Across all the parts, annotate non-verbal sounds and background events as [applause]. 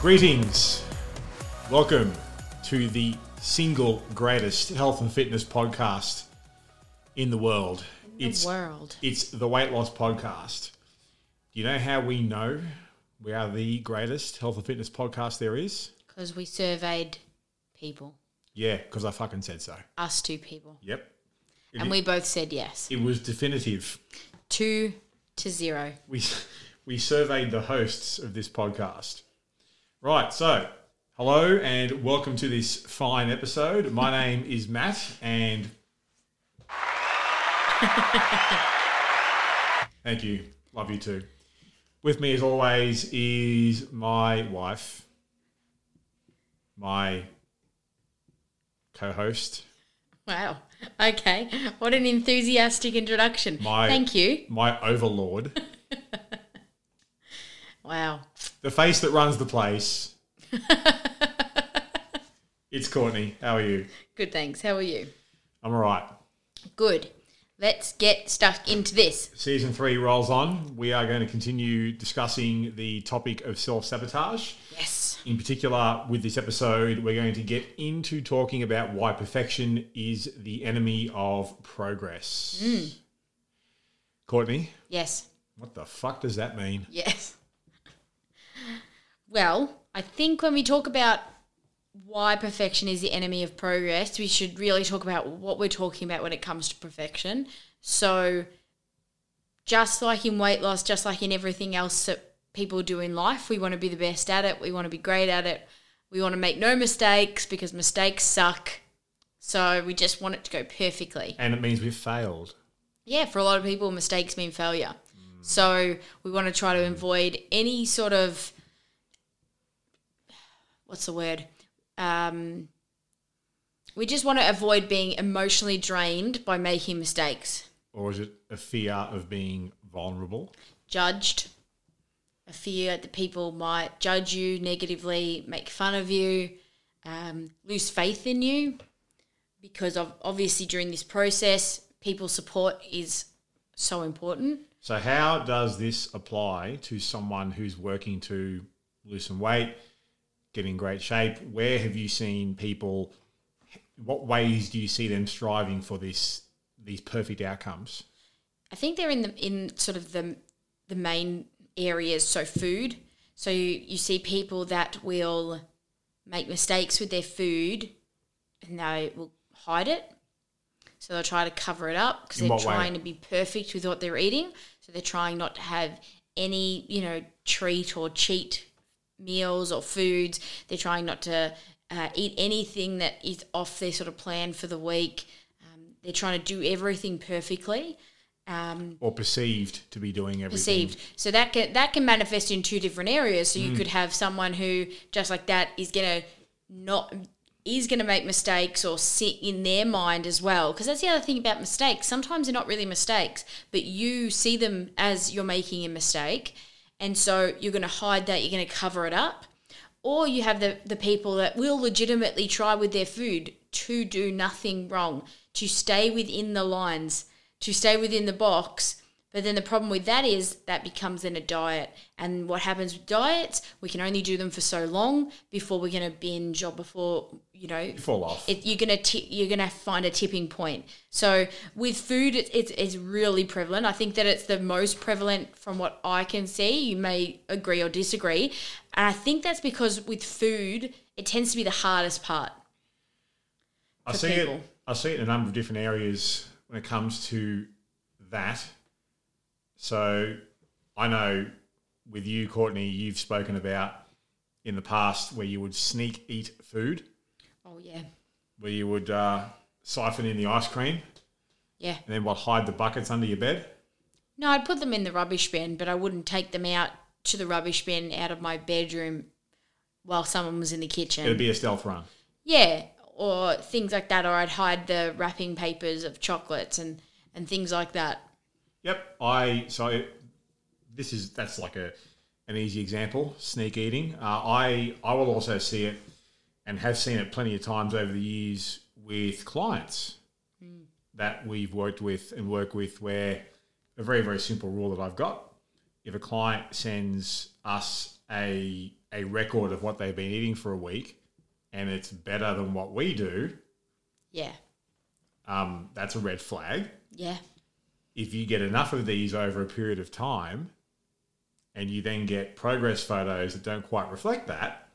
Greetings. Welcome to the single greatest health and fitness podcast in the world. In the world. It's the Weight Loss Podcast. Do you know how we know we are the greatest health and fitness podcast there is? Because we surveyed people, Yeah, because I fucking said so. us two people. Yep. It, And we both said yes. it was definitive. Two to zero. We [laughs] we surveyed the hosts of this podcast. Right, so hello and welcome to this fine episode. My [laughs] name is Matt and [laughs] Thank you. Love you too. With me as always is my wife, my co-host, Wow. Okay. What an enthusiastic introduction. My- Thank you. my overlord, [laughs] Wow. the face that runs the place. [laughs] it's Courtney. How are you? Good, thanks. How are you? I'm all right. Good. Let's get stuck into this. Season three rolls on. We are going to continue discussing the topic of self sabotage. Yes. In particular, with this episode, we're going to get into talking about why perfection is the enemy of progress. Hmm. Courtney, Yes. what the fuck does that mean? Yes. Well, I think when we talk about why perfection is the enemy of progress, we should really talk about what we're talking about when it comes to perfection. So, just like in weight loss, just like in everything else that people do in life, we want to be the best at it, we want to be great at it, we want to make no mistakes because mistakes suck. So, we just want it to go perfectly And it means we've failed. yeah, for a lot of people, mistakes mean failure. So we want to try to avoid any sort of what's the word? Um, we just want to avoid being emotionally drained by making mistakes, Or is it a fear of being vulnerable? judged, a fear that people might judge you negatively, make fun of you, um, lose faith in you, because of obviously during this process, people's support is so important. So, how does this apply to someone who's working to lose some weight, get in great shape? Where have you seen people? What ways do you see them striving for this these perfect outcomes? I think they're in the in sort of the the main areas. So food. So you, you see people that will make mistakes with their food, and they will hide it. So they'll try to cover it up because they're what way? trying to be perfect with what they're eating. So they're trying not to have any you know treat or cheat meals or foods. They're trying not to uh, eat anything that is off their sort of plan for the week. Um, they're trying to do everything perfectly. Um, Or perceived to be doing everything? perceived. So that can that can manifest in two different areas. So you could have someone who just like that is gonna not is gonna make mistakes or sit in their mind as well. Because that's the other thing about mistakes. Sometimes they're not really mistakes, but you see them as you're making a mistake, and so you're gonna hide that. You're gonna cover it up. Or you have the, the people that will legitimately try with their food to do nothing wrong, to stay within the lines, to stay within the box. But then the problem with that is that becomes then a diet. And what happens with diets, we can only do them for so long before we're going to binge or before, you know, You fall off. it, you're gonna ti you're gonna find a tipping point. So with food, it's, it's it's really prevalent. I think that it's the most prevalent from what I can see. You may agree or disagree, and I think that's because with food, it tends to be the hardest part. I see people. it. I see it in a number of different areas when it comes to that. So I know with you, Courtney, you've spoken about in the past where you would sneak eat food, Oh yeah, where you would uh, siphon in the ice cream yeah. and then what hide the buckets under your bed. No, I'd put them in the rubbish bin, but I wouldn't take them out to the rubbish bin out of my bedroom while someone was in the kitchen. It'd be a stealth run. Yeah, or things like that, or I'd hide the wrapping papers of chocolates and and things like that. Yep. I so this is that's like a an easy example. Sneak eating. Uh, I I will also see it and have seen it plenty of times over the years with clients that we've worked with and work with where a very very simple rule that I've got if a client sends us a a record of what they've been eating for a week and it's better than what we do Yeah, um, that's a red flag yeah, if you get enough of these over a period of time and you then get progress photos that don't quite reflect that,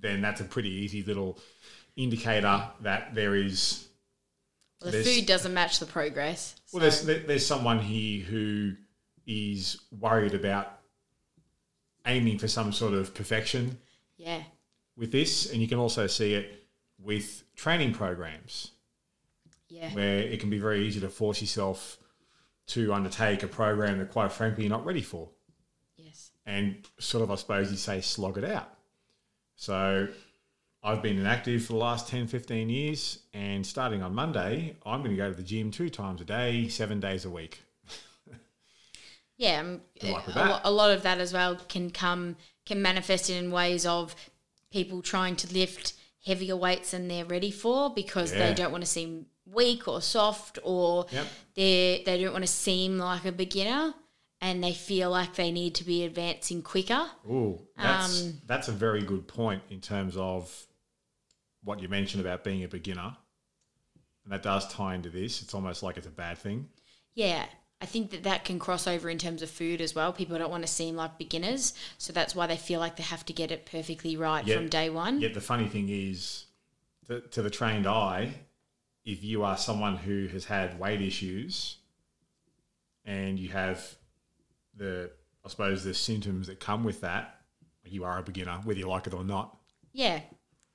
then that's a pretty easy little indicator that there is well, the food doesn't match the progress. well, so- there's there's someone here who is worried about aiming for some sort of perfection yeah, with this, and you can also see it with training programs. Yeah, where it can be very easy to force yourself to undertake a program that, quite frankly, you're not ready for. yes, And sort of, I suppose you say, slog it out. So I've been inactive for the last 10, 15 years. And starting on Monday, I'm going to go to the gym two times a day, seven days a week. yeah. um, a, a lot of that as well can come can manifest in ways of people trying to lift heavier weights than they're ready for because Yeah. they don't want to seem weak or soft or Yep. they they don't want to seem like a beginner and they feel like they need to be advancing quicker. Ooh, that's, Um, that's a very good point in terms of what you mentioned about being a beginner. And that does tie into this. It's almost like it's a bad thing. Yeah, I think that that can cross over in terms of food as well. People don't want to seem like beginners, so that's why they feel like they have to get it perfectly right from day one. Yet the funny thing is, to, to the trained eye, if you are someone who has had weight issues and you have the, I suppose, the symptoms that come with that, you are a beginner, whether you like it or not. Yeah,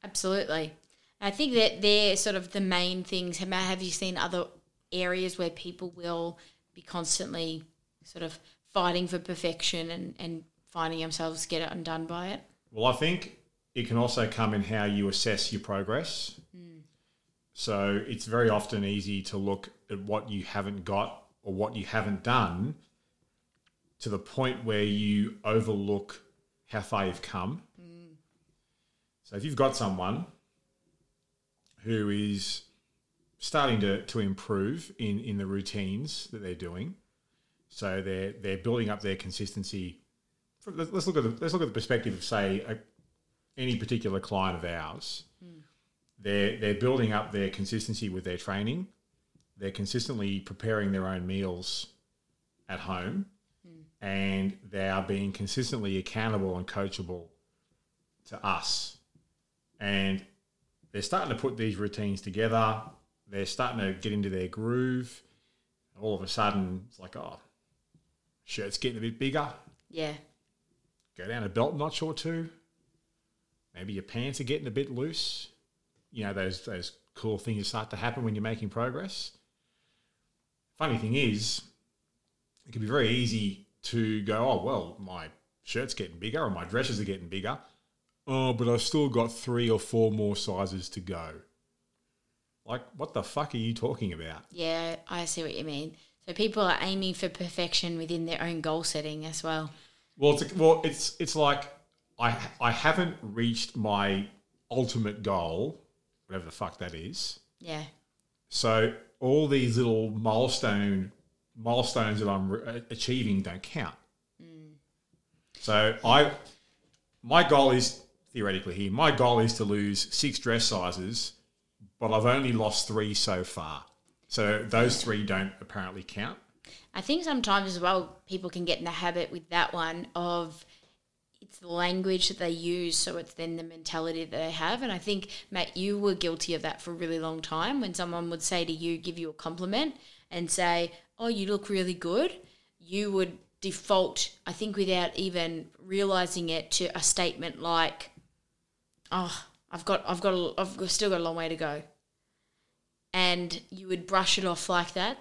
absolutely. I think that they're sort of the main things. Have, have you seen other areas where people will be constantly sort of fighting for perfection and, and finding themselves get it undone by it? Well, I think it can also come in how you assess your progress. So it's very often easy to look at what you haven't got or what you haven't done to the point where you overlook how far you've come. So if you've got someone who is starting to, to improve in, in the routines that they're doing, so they're they're building up their consistency let's let's look at the, let's look at the perspective of say a, any particular client of ours. They're they're building up their consistency with their training. They're consistently preparing their own meals at home, hmm. and they are being consistently accountable and coachable to us. And they're starting to put these routines together. They're starting to get into their groove. All of a sudden, it's like, oh, shirt's getting a bit bigger Yeah, go down a belt notch or two. Maybe your pants are getting a bit loose. You know, those those cool things start to happen when you're making progress. Funny thing is, it can be very easy to go, oh well, my shirt's getting bigger or my dresses are getting bigger. Oh, but I've still got three or four more sizes to go. Like, what the fuck are you talking about? yeah, I see what you mean. So people are aiming for perfection within their own goal setting as well. Well, it's well, it's it's like I I haven't reached my ultimate goal, whatever the fuck that is. Yeah, So all these little milestone milestones that I'm re- uh, achieving don't count. Mm. So I my goal is theoretically here. My goal is to lose six dress sizes, but I've only lost three so far. So those three don't apparently count. I think sometimes as well people can get in the habit with that one of it's the language that they use, so it's then the mentality that they have. And I think Matt, you were guilty of that for a really long time. When someone would say to you, give you a compliment, and say, "Oh, you look really good," you would default, I think, without even realizing it, to a statement like, "Oh, I've got, I've got, a, I've still got a long way to go," and you would brush it off like that.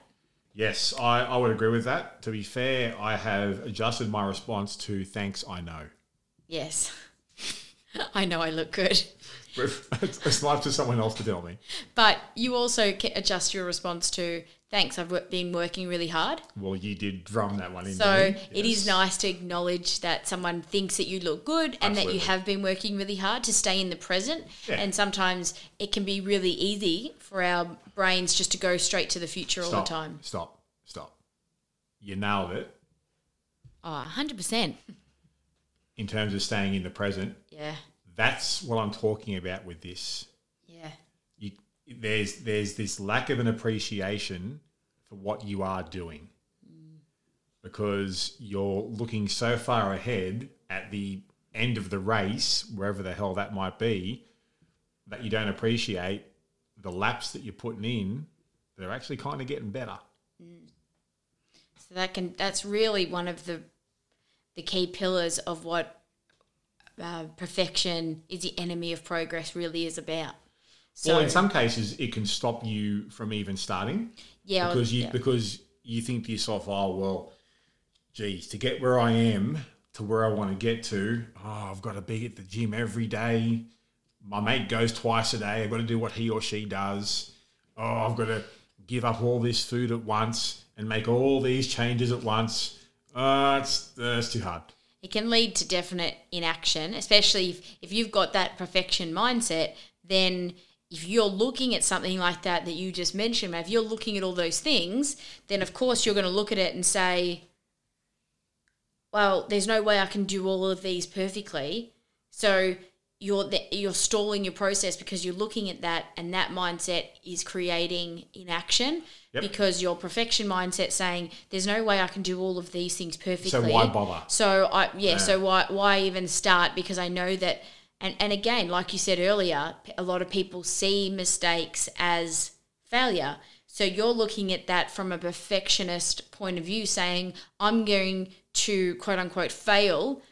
Yes, I, I would agree with that. To be fair, I have adjusted my response to thanks, I know. Yes. [laughs] I know I look good. it's [laughs] up to someone else to tell me. But you also can adjust your response to thanks. I've been working really hard. Well, you did drum that one in. So didn't it is nice to acknowledge that someone thinks that you look good and that you have been working really hard to stay in the present. Yeah. And sometimes it can be really easy for our brains just to go straight to the future all the time. Stop. Stop. You nailed it ah, Oh, 100%. In terms of staying in the present. Yeah. That's what I'm talking about with this. Yeah. You, there's there's this lack of an appreciation for what you are doing mm. because you're looking so far ahead at the end of the race, wherever the hell that might be, that you don't appreciate the laps that you're putting in. They're actually kind of getting better. Mm. So that can that's really one of the the key pillars of what uh, perfection is the enemy of progress really is about. So well, in some cases, it can stop you from even starting. yeah, because you yeah. because you think to yourself, oh well, geez, to get where I am to where I want to get to, oh, I've got to be at the gym every day. My mate goes twice a day. I've got to do what he or she does. Oh, I've got to give up all this food at once and make all these changes at once. Uh, it's, uh, it's too hard. it can lead to definite inaction, especially if, if you've got that perfection mindset, then if you're looking at something like that that you just mentioned, if you're looking at all those things, then of course you're going to look at it and say, well, there's no way I can do all of these perfectly. So you're you're stalling your process because you're looking at that and that mindset is creating inaction Yep. because your perfection mindset saying there's no way I can do all of these things perfectly. So why bother? So I yeah, so why why even start because I know that and and again like you said earlier, a lot of people see mistakes as failure. So you're looking at that from a perfectionist point of view saying I'm going to quote unquote fail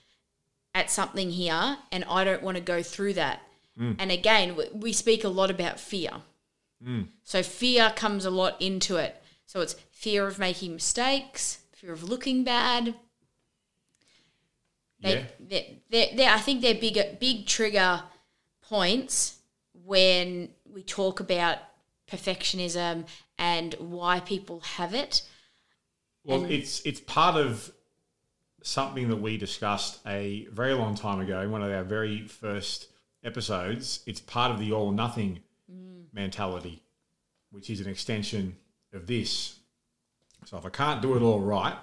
at something here and I don't want to go through that. Mm. And again, we speak a lot about fear. Mm. So fear comes a lot into it. So it's fear of making mistakes, fear of looking bad. They, Yeah. they're, they're, they're, I think they're bigger, big trigger points when we talk about perfectionism and why people have it. Well, it's it's part of something that we discussed a very long time ago in one of our very first episodes. It's part of the all or nothing mm. mentality, which is an extension of this. So if I can't do it all right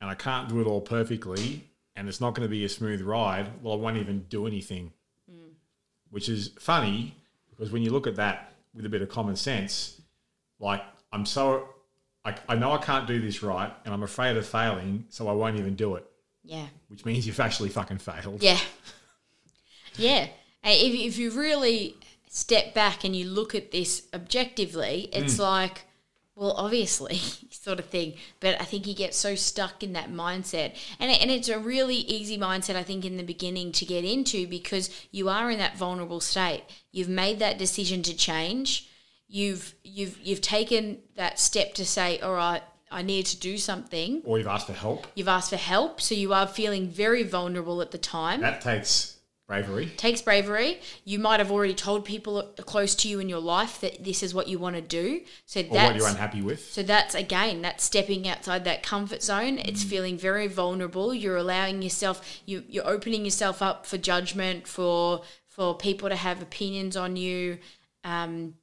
and I can't do it all perfectly and it's not going to be a smooth ride, well, I won't even do anything. Mm. Which is funny because when you look at that with a bit of common sense, like I'm so I, I know I can't do this right and I'm afraid of failing, so I won't even do it, Yeah. which means you've actually fucking failed. Yeah. Yeah. If, if you really step back and you look at this objectively, it's mm. like, well, obviously, [laughs] sort of thing. But I think you get so stuck in that mindset. And, it, and it's a really easy mindset, I think, in the beginning to get into because you are in that vulnerable state. You've made that decision to change. You've you've you've taken that step to say, all right, I need to do something. Or you've asked for help. You've asked for help, so you are feeling very vulnerable at the time That takes bravery. takes bravery. You might have already told people close to you in your life that this is what you want to do. So Or what you're unhappy with. so that's again that's stepping outside that comfort zone. It's feeling very vulnerable. You're allowing yourself you you're opening yourself up for judgment for for people to have opinions on you. Um,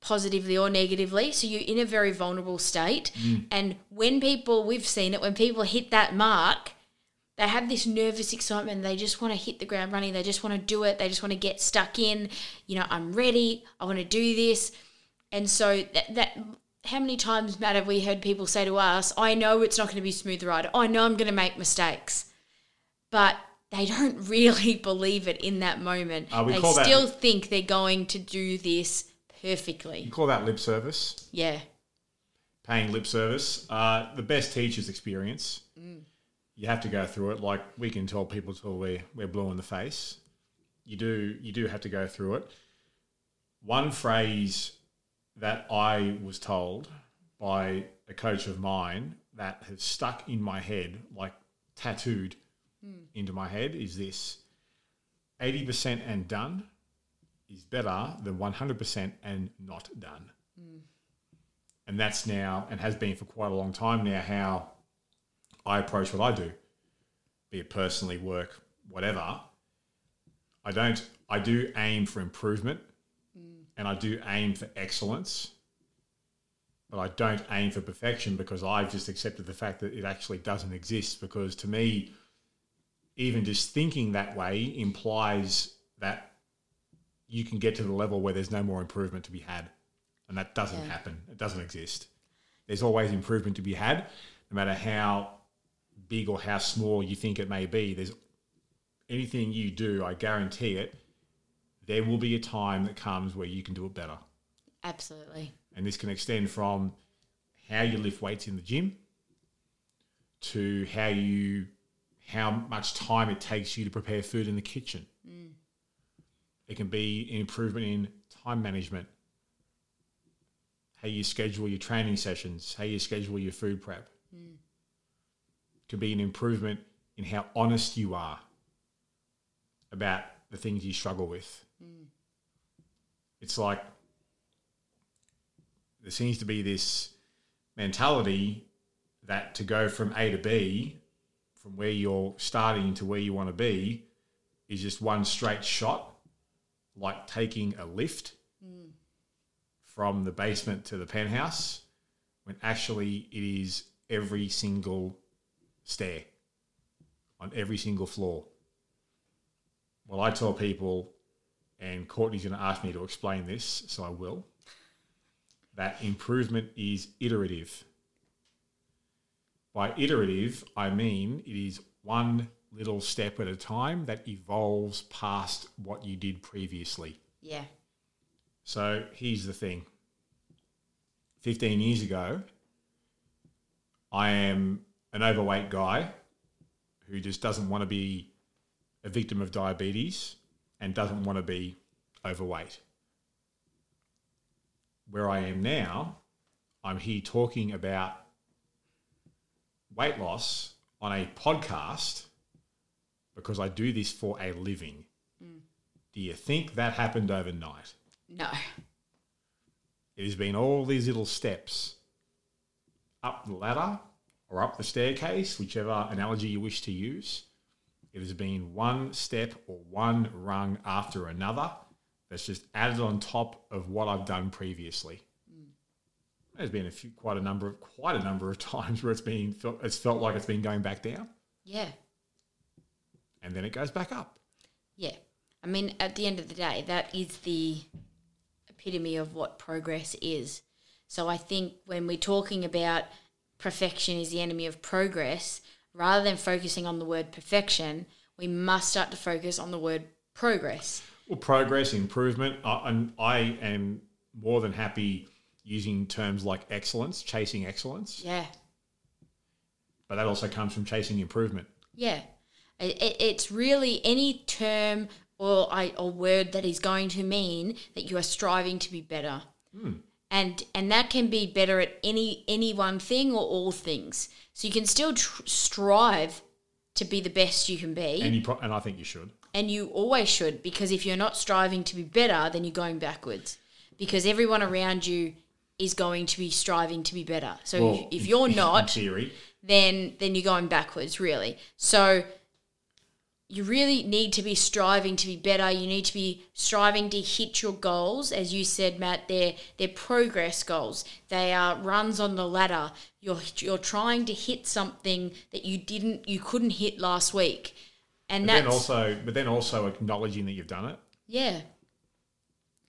positively or negatively. So you're in a very vulnerable state. And when people, we've seen it, when people hit that mark, they have this nervous excitement. They just want to hit the ground running. They just want to do it. They just want to get stuck in. You know, I'm ready. I want to do this. And so that, that how many times, Matt, have we heard people say to us, I know it's not going to be a smooth ride. I know I'm going to make mistakes. But they don't [laughs] really believe it in that moment. Uh, they call that- still think they're going to do this You perfectly. call that lip service, Yeah. paying lip service. Uh, the best teacher's experience. You have to go through it. Like we can tell people till we're, we're blue in the face. You do you do have to go through it. One phrase that I was told by a coach of mine that has stuck in my head, like tattooed into my head, is this 80% and done is better than 100% and not done. And that's now, and has been for quite a long time now, how I approach what I do, be it personally, work, whatever. I don't, I do aim for improvement and I do aim for excellence, but I don't aim for perfection because I've just accepted the fact that it actually doesn't exist. Because to me, even just thinking that way implies that you can get to the level where there's no more improvement to be had. And that doesn't Yeah. happen. It doesn't exist. There's always improvement to be had, no matter how big or how small you think it may be. There's anything you do, I guarantee it, there will be a time that comes where you can do it better. Absolutely. And this can extend from how you lift weights in the gym to how you how much time it takes you to prepare food in the kitchen. Mm. It can be an improvement in time management, how you schedule your training sessions, how you schedule your food prep. It could be an improvement in how honest you are about the things you struggle with. Hmm. It's like there seems to be this mentality that to go from A to B, from where you're starting to where you want to be, is just one straight shot, like taking a lift from the basement to the penthouse, when actually it is every single stair on every single floor. Well, I tell people, and Courtney's going to ask me to explain this, so I will that improvement is iterative. By iterative, I mean it is one little step at a time that evolves past what you did previously. Yeah. So here's the thing 15 years ago, I am an overweight guy who just doesn't want to be a victim of diabetes and doesn't want to be overweight. Where I am now, I'm here talking about weight loss on a podcast because I do this for a living. Mm. Do you think that happened overnight? No. It has been all these little steps up the ladder or up the staircase, whichever analogy you wish to use. It has been one step or one rung after another that's just added on top of what I've done previously. Mm. There's been a few, quite a number of quite a number of [laughs] times where it's been felt, it's felt like it's been going back down, Yeah. And then it goes back up. Yeah. I mean, at the end of the day, that is the epitome of what progress is. So I think when we're talking about perfection is the enemy of progress, rather than focusing on the word perfection, we must start to focus on the word progress. Well, progress, improvement, I, and I am more than happy using terms like excellence, chasing excellence, Yeah. but that also comes from chasing improvement. Yeah. It, it- it's really any term or I, or word that is going to mean that you are striving to be better. Hmm. And and that can be better at any any one thing or all things. So you can still tr- strive to be the best you can be, And you pro- and I think you should. and you always should because if you're not striving to be better, then you're going backwards. Because everyone around you is going to be striving to be better. So Well, if, if you're not, theory, then then you're going backwards really so you really need to be striving to be better. You need to be striving to hit your goals. As you said matt they're they're progress goals. They are runs on the ladder. You're you're trying to hit something that you didn't you couldn't hit last week. And but that's then also, but then also acknowledging that you've done it. yeah.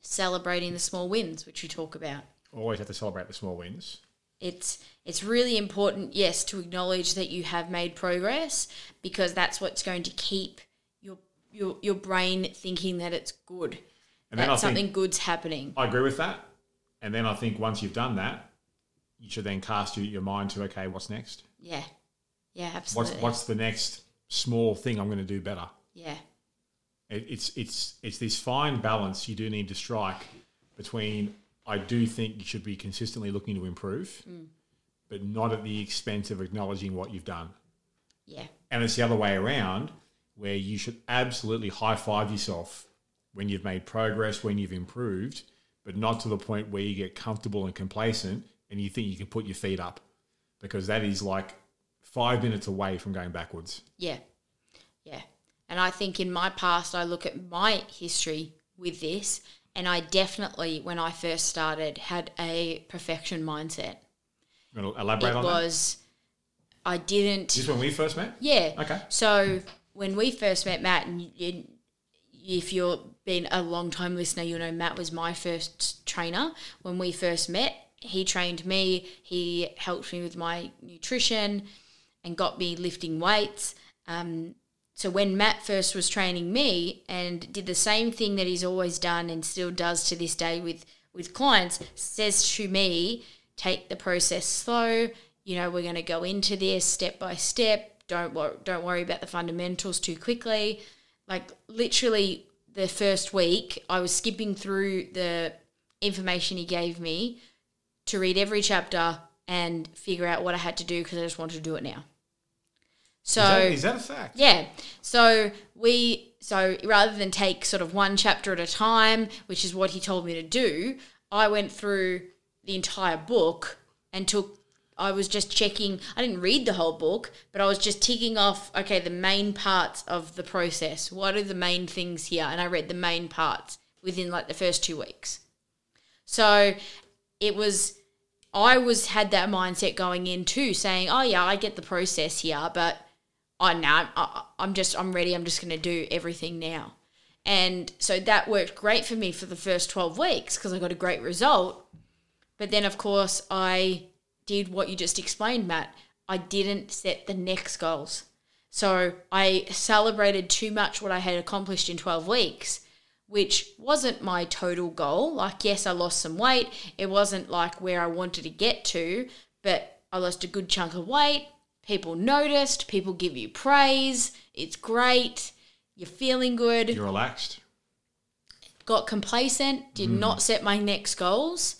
Celebrating the small wins which we talk about. Always have to celebrate the small wins. It's it's really important yes to acknowledge that you have made progress because that's what's going to keep your your, your brain thinking that it's good And that something good's happening I agree with that. And then I think once you've done that, you should then cast your, your mind to okay, what's next? yeah yeah What's absolutely what's the next small thing I'm going to do better? yeah It, it's it's it's this fine balance you do need to strike between I do think you should be consistently looking to improve, mm. but not at the expense of acknowledging what you've done. yeah And it's the other way around where you should absolutely high five yourself when you've made progress, when you've improved, but not to the point where you get comfortable and complacent and you think you can put your feet up because that is like five minutes away from going backwards. Yeah. Yeah. And I think in my past, I look at my history with this, and I definitely, when I first started, had a perfection mindset. You want to elaborate it on was, I didn't. that? Just when we first met? Yeah. Okay. So when we first met Matt, and you, if you've been a long time listener, you'll know Matt was my first trainer. When we first met, he trained me. He helped me with my nutrition and got me lifting weights. Um, so when Matt first was training me and did the same thing that he's always done and still does to this day with with clients, says to me, take the process slow. You know, we're going to go into this step by step. Don't wor- don't worry about the fundamentals too quickly. Like literally the first week, I was skipping through the information he gave me to read every chapter and figure out what I had to do because I just wanted to do it now. So is, that, is that a fact? yeah. So we so rather than take sort of one chapter at a time, which is what he told me to do, I went through the entire book and took I was just checking I didn't read the whole book, but I was just ticking off okay, the main parts of the process. What are the main things here? And I read the main parts within like the first 2 weeks. So it was I was had that mindset going in too, saying, "Oh yeah, I get the process here, but oh no, I, I'm just I'm ready. I'm just going to do everything now." And so that worked great for me for the first 12 weeks because I got a great result. But then, of course, I did what you just explained, Matt. I didn't set the next goals. So I celebrated too much what I had accomplished in 12 weeks which wasn't my total goal. Like, yes, I lost some weight. It wasn't like where I wanted to get to, but I lost a good chunk of weight. People noticed, people give you praise. It's great. You're feeling good. You're relaxed. Got complacent, did mm. not set my next goals.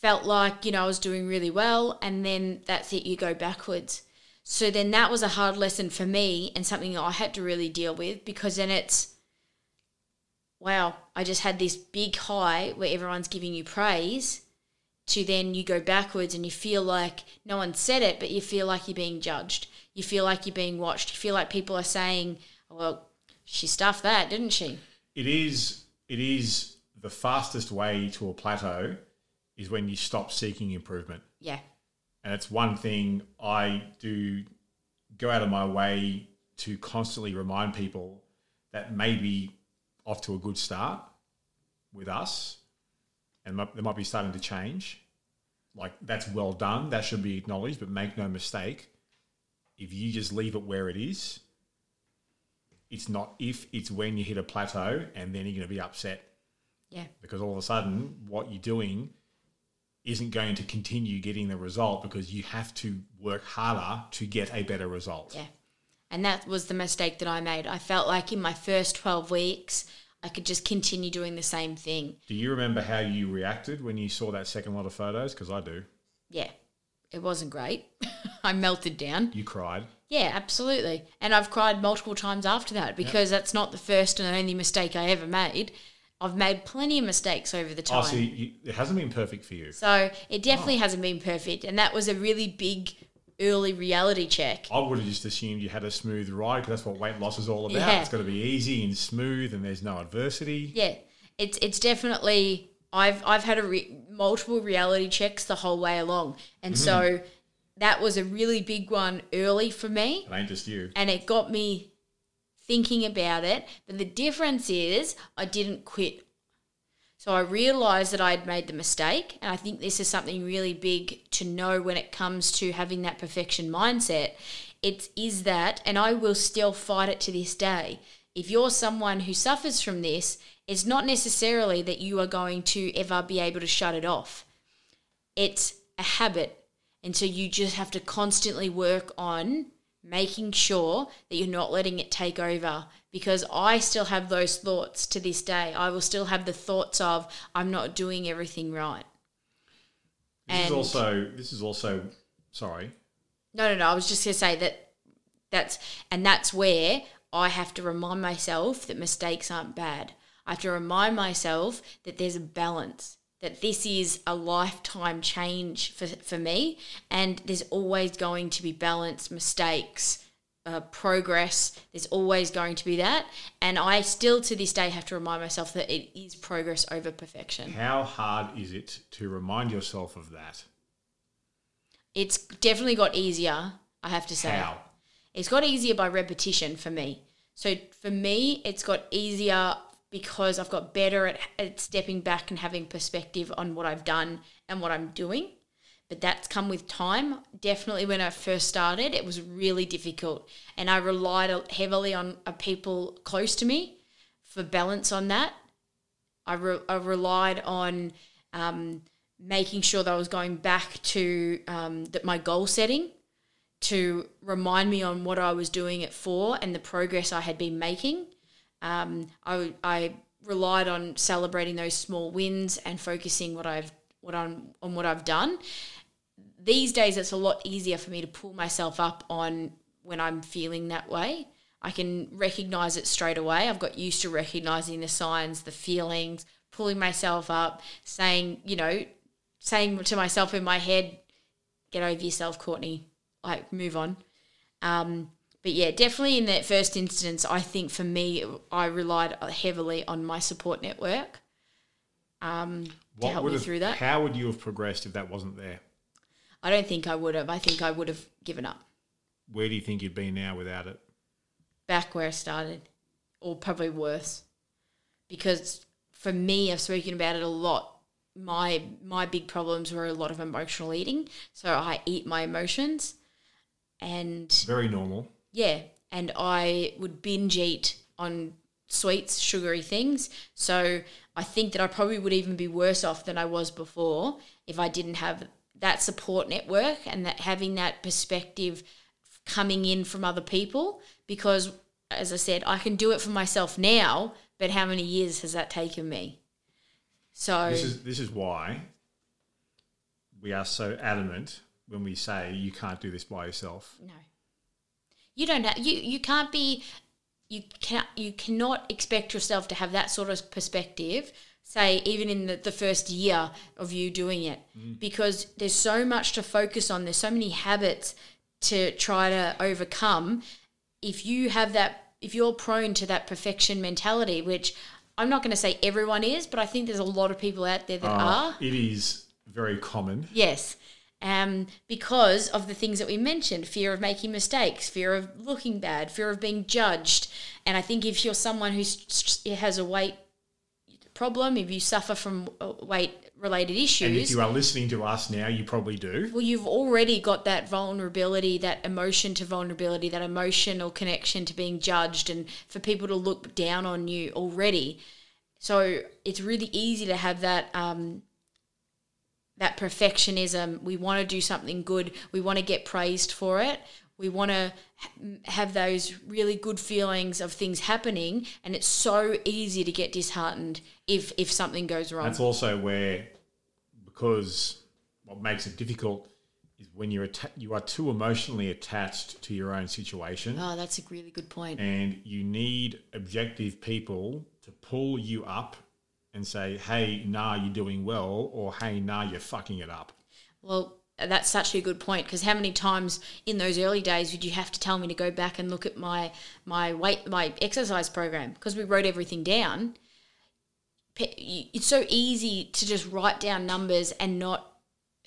Felt like, you know, I was doing really well. And then that's it, you go backwards. So then that was a hard lesson for me and something I had to really deal with because then it's, wow, I just had this big high where everyone's giving you praise, to then you go backwards and you feel like no one said it, but you feel like you're being judged. You feel like you're being watched. You feel like people are saying, well, she stuffed that, didn't she? It is it is the fastest way to a plateau is when you stop seeking improvement. Yeah. And it's one thing I do go out of my way to constantly remind people that maybe off to a good start with us and they might be starting to change. Like that's well done. That should be acknowledged, but make no mistake. If you just leave it where it is, it's not if, it's when you hit a plateau and then you're going to be upset Yeah. because all of a sudden what you're doing isn't going to continue getting the result because you have to work harder to get a better result. Yeah. And that was the mistake that I made. I felt like in my first 12 weeks, I could just continue doing the same thing. Do you remember how you reacted when you saw that second lot of photos? Because I do. Yeah. It wasn't great. [laughs] I melted down. You cried. Yeah, absolutely. And I've cried multiple times after that because that's not the first and only mistake I ever made. I've made plenty of mistakes over the Oh, time. so you, it hasn't been perfect for you. So it Oh. definitely hasn't been perfect. And that was a really big early reality check. I would have just assumed you had a smooth ride because that's what weight loss is all about. Yeah. It's got to be easy and smooth, and there's no adversity. Yeah, it's it's definitely I've I've had a re- multiple reality checks the whole way along, and so Mm-hmm. that was a really big one early for me, It ain't just you. and it got me thinking about it. But the difference is I didn't quit. So I realized that I had made the mistake, and I think this is something really big to know when it comes to having that perfection mindset. It is that, and I will still fight it to this day. If you're someone who suffers from this, it's not necessarily that you are going to ever be able to shut it off. It's a habit. And so you just have to constantly work on making sure that you're not letting it take over because I still have those thoughts to this day. I will still have the thoughts of I'm not doing everything right. This is And- also this is also sorry. No, no, no. I was just going to say that that's and that's where I have to remind myself that mistakes aren't bad. I have to remind myself that there's a balance, that this is a lifetime change for, for me, and there's always going to be balance, mistakes, uh, progress. There's always going to be that. And I still to this day have to remind myself that it is progress over perfection. How hard is it to remind yourself of that? It's definitely got easier, I have to say. How? It's got easier by repetition for me. So for me, it's got easier because I've got better at, at stepping back and having perspective on what I've done and what I'm doing. But that's come with time. Definitely when I first started, it was really difficult. And I relied heavily on uh, people close to me for balance on that. I, re- I relied on um, making sure that I was going back to um, that my goal setting to remind me on what I was doing it for and the progress I had been making. Um, I, I relied on celebrating those small wins and focusing what I've what I'm on what I've done. These days, it's a lot easier for me to pull myself up on when I'm feeling that way. I can recognize it straight away. I've got used to recognizing the signs, the feelings, pulling myself up, saying, you know, saying to myself in my head, get over yourself, Courtney like move on. Um, but yeah, definitely in that first instance, I think for me, I relied heavily on my support network um, to help me have, through that. How would you have progressed if that wasn't there? I don't think I would have. I think I would have given up. Where do you think you'd be now without it? Back where I started, or probably worse, because for me, I've spoken about it a lot. My my big problems were a lot of emotional eating, so I eat my emotions and very normal. Yeah, and I would binge eat on sweets, sugary things. So I think that I probably would even be worse off than I was before if I didn't have that support network and that having that perspective coming in from other people because as I said, I can do it for myself now, but how many years has that taken me? So this is this is why we are so adamant when we say you can't do this by yourself. No. You don't have you you can't be you can you cannot expect yourself to have that sort of perspective say even in the, the first year of you doing it. Mm. because there's so much to focus on there's so many habits to try to overcome. If you have that if you're prone to that perfection mentality which i'm not going to say everyone is but i think there's a lot of people out there that uh, are. it is very common. Yes um, because of the things that we mentioned fear of making mistakes, fear of looking bad, fear of being judged. And I think if you're someone who has a weight problem, if you suffer from uh, weight related issues. And if you are listening to us now, you probably do. Well, you've already got that vulnerability, that emotion to vulnerability, that emotional connection to being judged, and for people to look down on you already. So it's really easy to have that um, that perfectionism. We want to do something good. We want to get praised for it. We want to have those really good feelings of things happening, and it's so easy to get disheartened if if something goes wrong. That's also where, because what makes it difficult is when you're atta- you are too emotionally attached to your own situation. Oh, that's a really good point. And you need objective people to pull you up and say, hey, nah, you're doing well, or hey, nah, you're fucking it up. Well, that's such a good point because how many times in those early days would you have to tell me to go back and look at my my weight my exercise program because we wrote everything down it's so easy to just write down numbers and not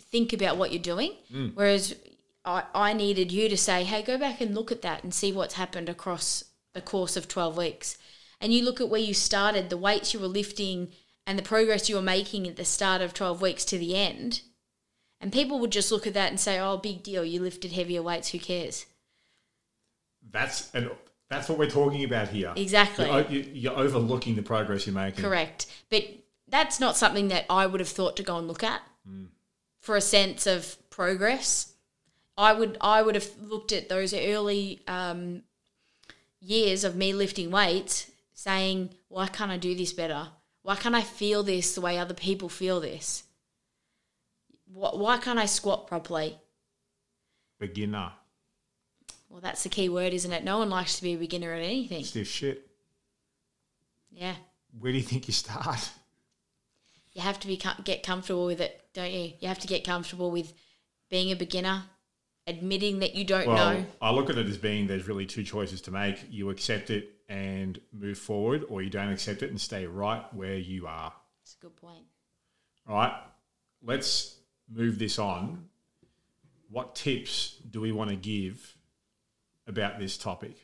think about what you're doing mm. whereas I, I needed you to say hey go back and look at that and see what's happened across the course of 12 weeks and you look at where you started, the weights you were lifting, and the progress you were making at the start of 12 weeks to the end, and people would just look at that and say, oh, big deal, you lifted heavier weights, who cares? That's and that's what we're talking about here. Exactly. You're, you're overlooking the progress you're making. Correct. But that's not something that I would have thought to go and look at mm. for a sense of progress. I would I would have looked at those early um, years of me lifting weights saying, why can't I do this better? Why can't I feel this the way other people feel this? Why can't I squat properly? Beginner. Well, that's the key word, isn't it? No one likes to be a beginner at anything. Stiff shit. Yeah. Where do you think you start? You have to be get comfortable with it, don't you? You have to get comfortable with being a beginner, admitting that you don't Well, know. I look at it as being there's really two choices to make. You accept it and move forward, or you don't accept it and stay right where you are. That's a good point. All right, let's move this on. What tips do we want to give about this topic?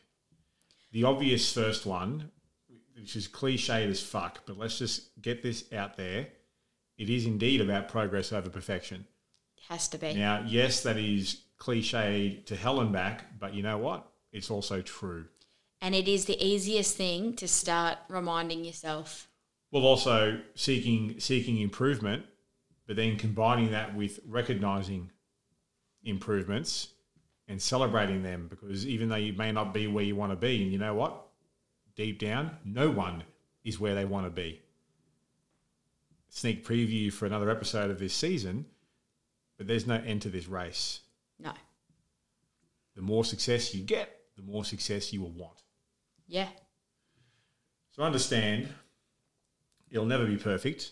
The obvious first one, which is cliched as fuck, but let's just get this out there. It is indeed about progress over perfection. It has to be. Now, yes, that is cliched to hell and back, but you know what? It's also true. And it is the easiest thing to start reminding yourself. Well, also seeking seeking improvement, but then combining that with recognizing improvements and celebrating them, because even though you may not be where you want to be, and you know what, deep down, no one is where they want to be. Sneak preview for another episode of this season, but there's no end to this race. No. The more success you get, the more success you will want. Yeah. So understand, it'll never be perfect.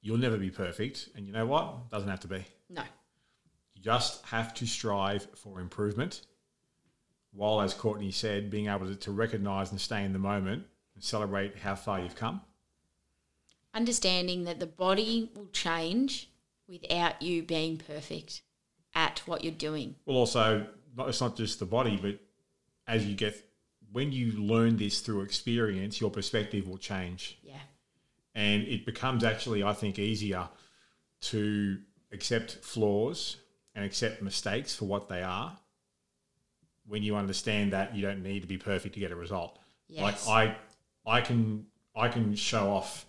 You'll never be perfect. And you know what? Doesn't have to be. No. You just have to strive for improvement. While, as Courtney said, being able to, to recognize and stay in the moment and celebrate how far you've come. Understanding that the body will change without you being perfect at what you're doing. Well, also, it's not just the body, but as you get, when you learn this through experience, your perspective will change. Yeah. and it becomes actually i think easier to accept flaws and accept mistakes for what they are when you understand that you don't need to be perfect to get a result Yes. like i i can i can show off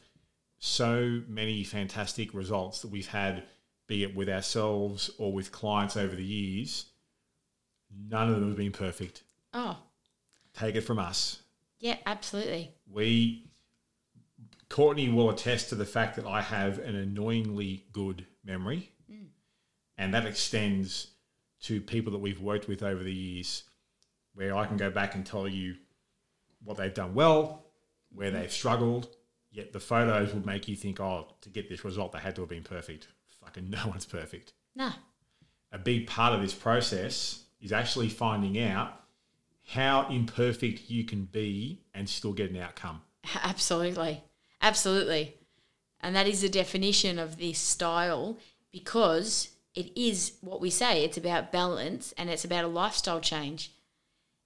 so many fantastic results that we've had be it with ourselves or with clients over the years none of them have been perfect Oh, take it from us yeah, absolutely. we Courtney will attest to the fact that I have an annoyingly good memory, mm. and that extends to people that we've worked with over the years, where I can go back and tell you what they've done well, where mm-hmm. they've struggled. Yet the photos would make you think, oh, to get this result, they had to have been perfect. Fucking [laughs] no one's perfect. No. A big part of this process is actually finding out how imperfect you can be and still get an outcome. [laughs] Absolutely. Absolutely. And that is the definition of this style because it is what we say it's about balance and it's about a lifestyle change.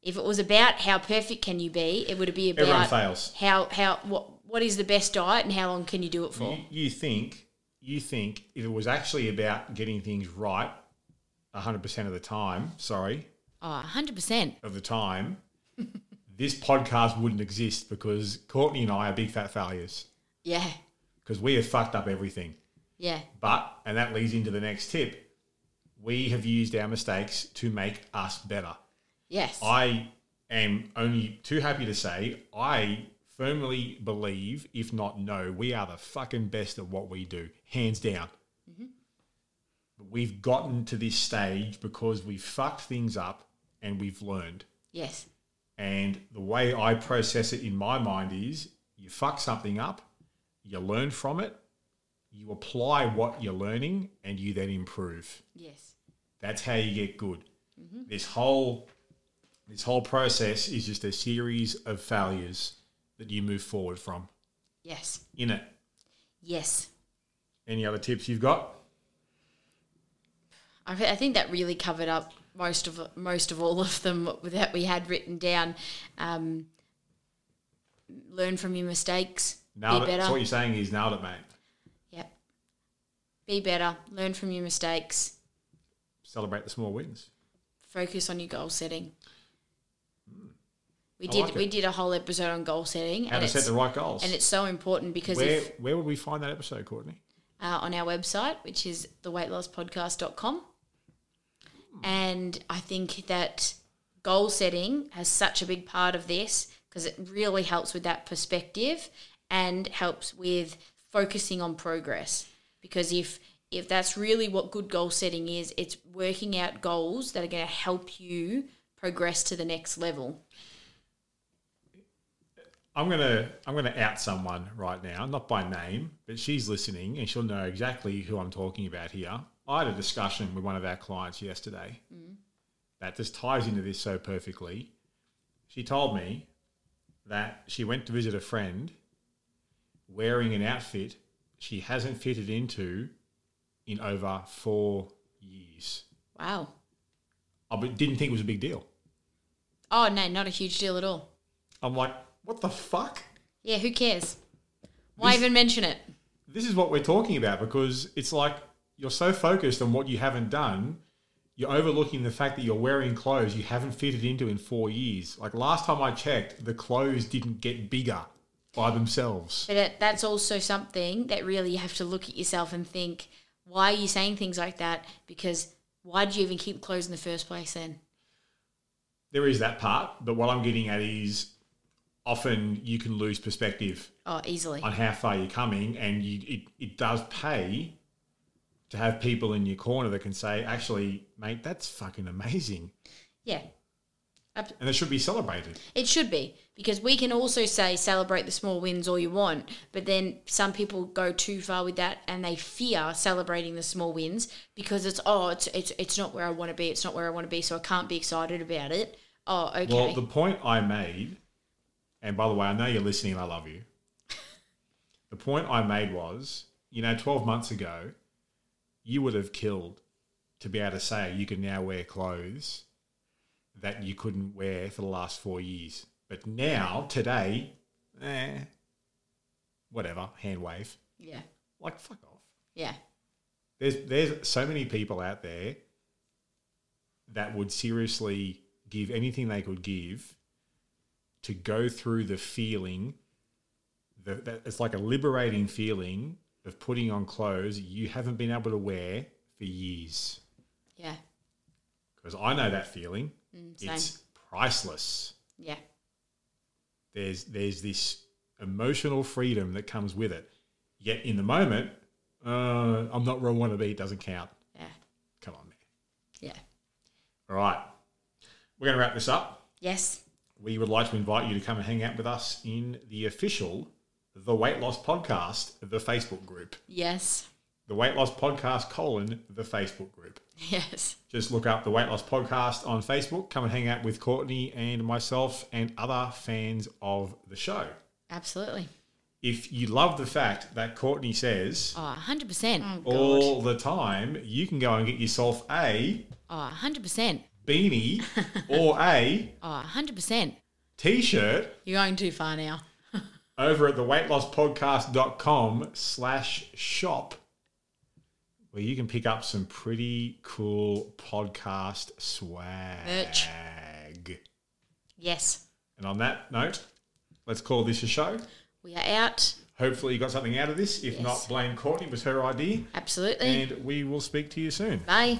If it was about how perfect can you be, it would be about Everyone fails. how how what what is the best diet and how long can you do it for? You, you think you think if it was actually about getting things right 100% of the time, sorry, Oh, 100%. of the time, [laughs] this podcast wouldn't exist because Courtney and I are big fat failures Yeah. because we have fucked up everything. Yeah. But, and that leads into the next tip, we have used our mistakes to make us better. Yes. I am only too happy to say I firmly believe, if not know, we are the fucking best at what we do, hands down. Mm-hmm. But we've gotten to this stage because we've fucked things up and we've learned. yes. And the way I process it in my mind is you fuck something up, you learn from it, you apply what you're learning, and you then improve. Yes. That's how you get good. Mm-hmm. This whole this whole process is just a series of failures that you move forward from. Yes. In it, Yes. any other tips you've got? I, I think that really covered up most of most of all of them that we had written down. Um, learn from your mistakes. Nailed be it. So what you're saying is nailed it, mate. Yep. Be better. Learn from your mistakes. Celebrate the small wins. Focus on your goal setting. We I did like we did a whole episode on goal setting, How and to it's set the right goals. and it's so important because where if where would we find that episode, Courtney? uh, on our website, which is theweightlosspodcast.com. And I think that goal setting has such a big part of this because it really helps with that perspective and helps with focusing on progress. Because if if that's really what good goal setting is, it's working out goals that are going to help you progress to the next level. I'm gonna I'm gonna out someone right now, not by name, but she's listening and she'll know exactly who I'm talking about here. I had a discussion with one of our clients yesterday mm. that just ties into this so perfectly. She told me that she went to visit a friend wearing an outfit she hasn't fitted into in over four years. Wow. Oh, I didn't think it was a big deal. Oh no, not a huge deal at all. I'm like, what the fuck? Yeah, who cares? Why This- even mention it? this is what we're talking about because it's like you're so focused on what you haven't done, you're overlooking the fact that you're wearing clothes you haven't fitted into in four years. Like last time I checked, the clothes didn't get bigger by themselves. But it, that's also something that really you have to look at yourself and think, why are you saying things like that? Because why did you even keep clothes in the first place then? There is that part, but what I'm getting at is often you can lose perspective Oh, easily. on how far you're coming, and you, it, it does pay to have people in your corner that can say, actually, mate, that's fucking amazing. Yeah. And it should be celebrated. It should be because we can also say celebrate the small wins all you want, but then some people go too far with that and they fear celebrating the small wins because it's oh it's it's it's not where I want to be, it's not where I want to be, so I can't be excited about it. Oh, okay. Well, the point I made, and by the way, I know you're listening I love you. the point I made was, you know, 12 months ago, you would have killed to be able to say you can now wear clothes that you couldn't wear for the last four years. But now, today, eh, whatever, hand wave. yeah. Like, fuck off. Yeah. There's there's so many people out there that would seriously give anything they could give to go through the feeling the, that it's like a liberating feeling of putting on clothes you haven't been able to wear for years Yeah. because I know that feeling Mm, it's priceless Yeah. there's there's this emotional freedom that comes with it yet in the moment uh, I'm not where I want to be it doesn't count Yeah. come on man Yeah. All right. We're going to wrap this up. Yes. We would like to invite you to come and hang out with us in the official The Weight Loss Podcast, the Facebook group. Yes. The Weight Loss Podcast, colon, the Facebook group. Yes. Just look up the Weight Loss Podcast on Facebook. Come and hang out with Courtney and myself and other fans of the show. Absolutely. If you love the fact that Courtney says Oh, 100%. Oh, all the time, you can go and get yourself a Oh, 100%. Beanie or a [laughs] Oh, 100%. t shirt You're going too far now. [laughs] over at the weightlosspodcast.com slash shop where you can pick up some pretty cool podcast swag. Merch. Yes. And on that note, let's call this a show. We are out. Hopefully you got something out of this. If Yes. not, blame Courtney it was her idea. Absolutely. And we will speak to you soon. Bye.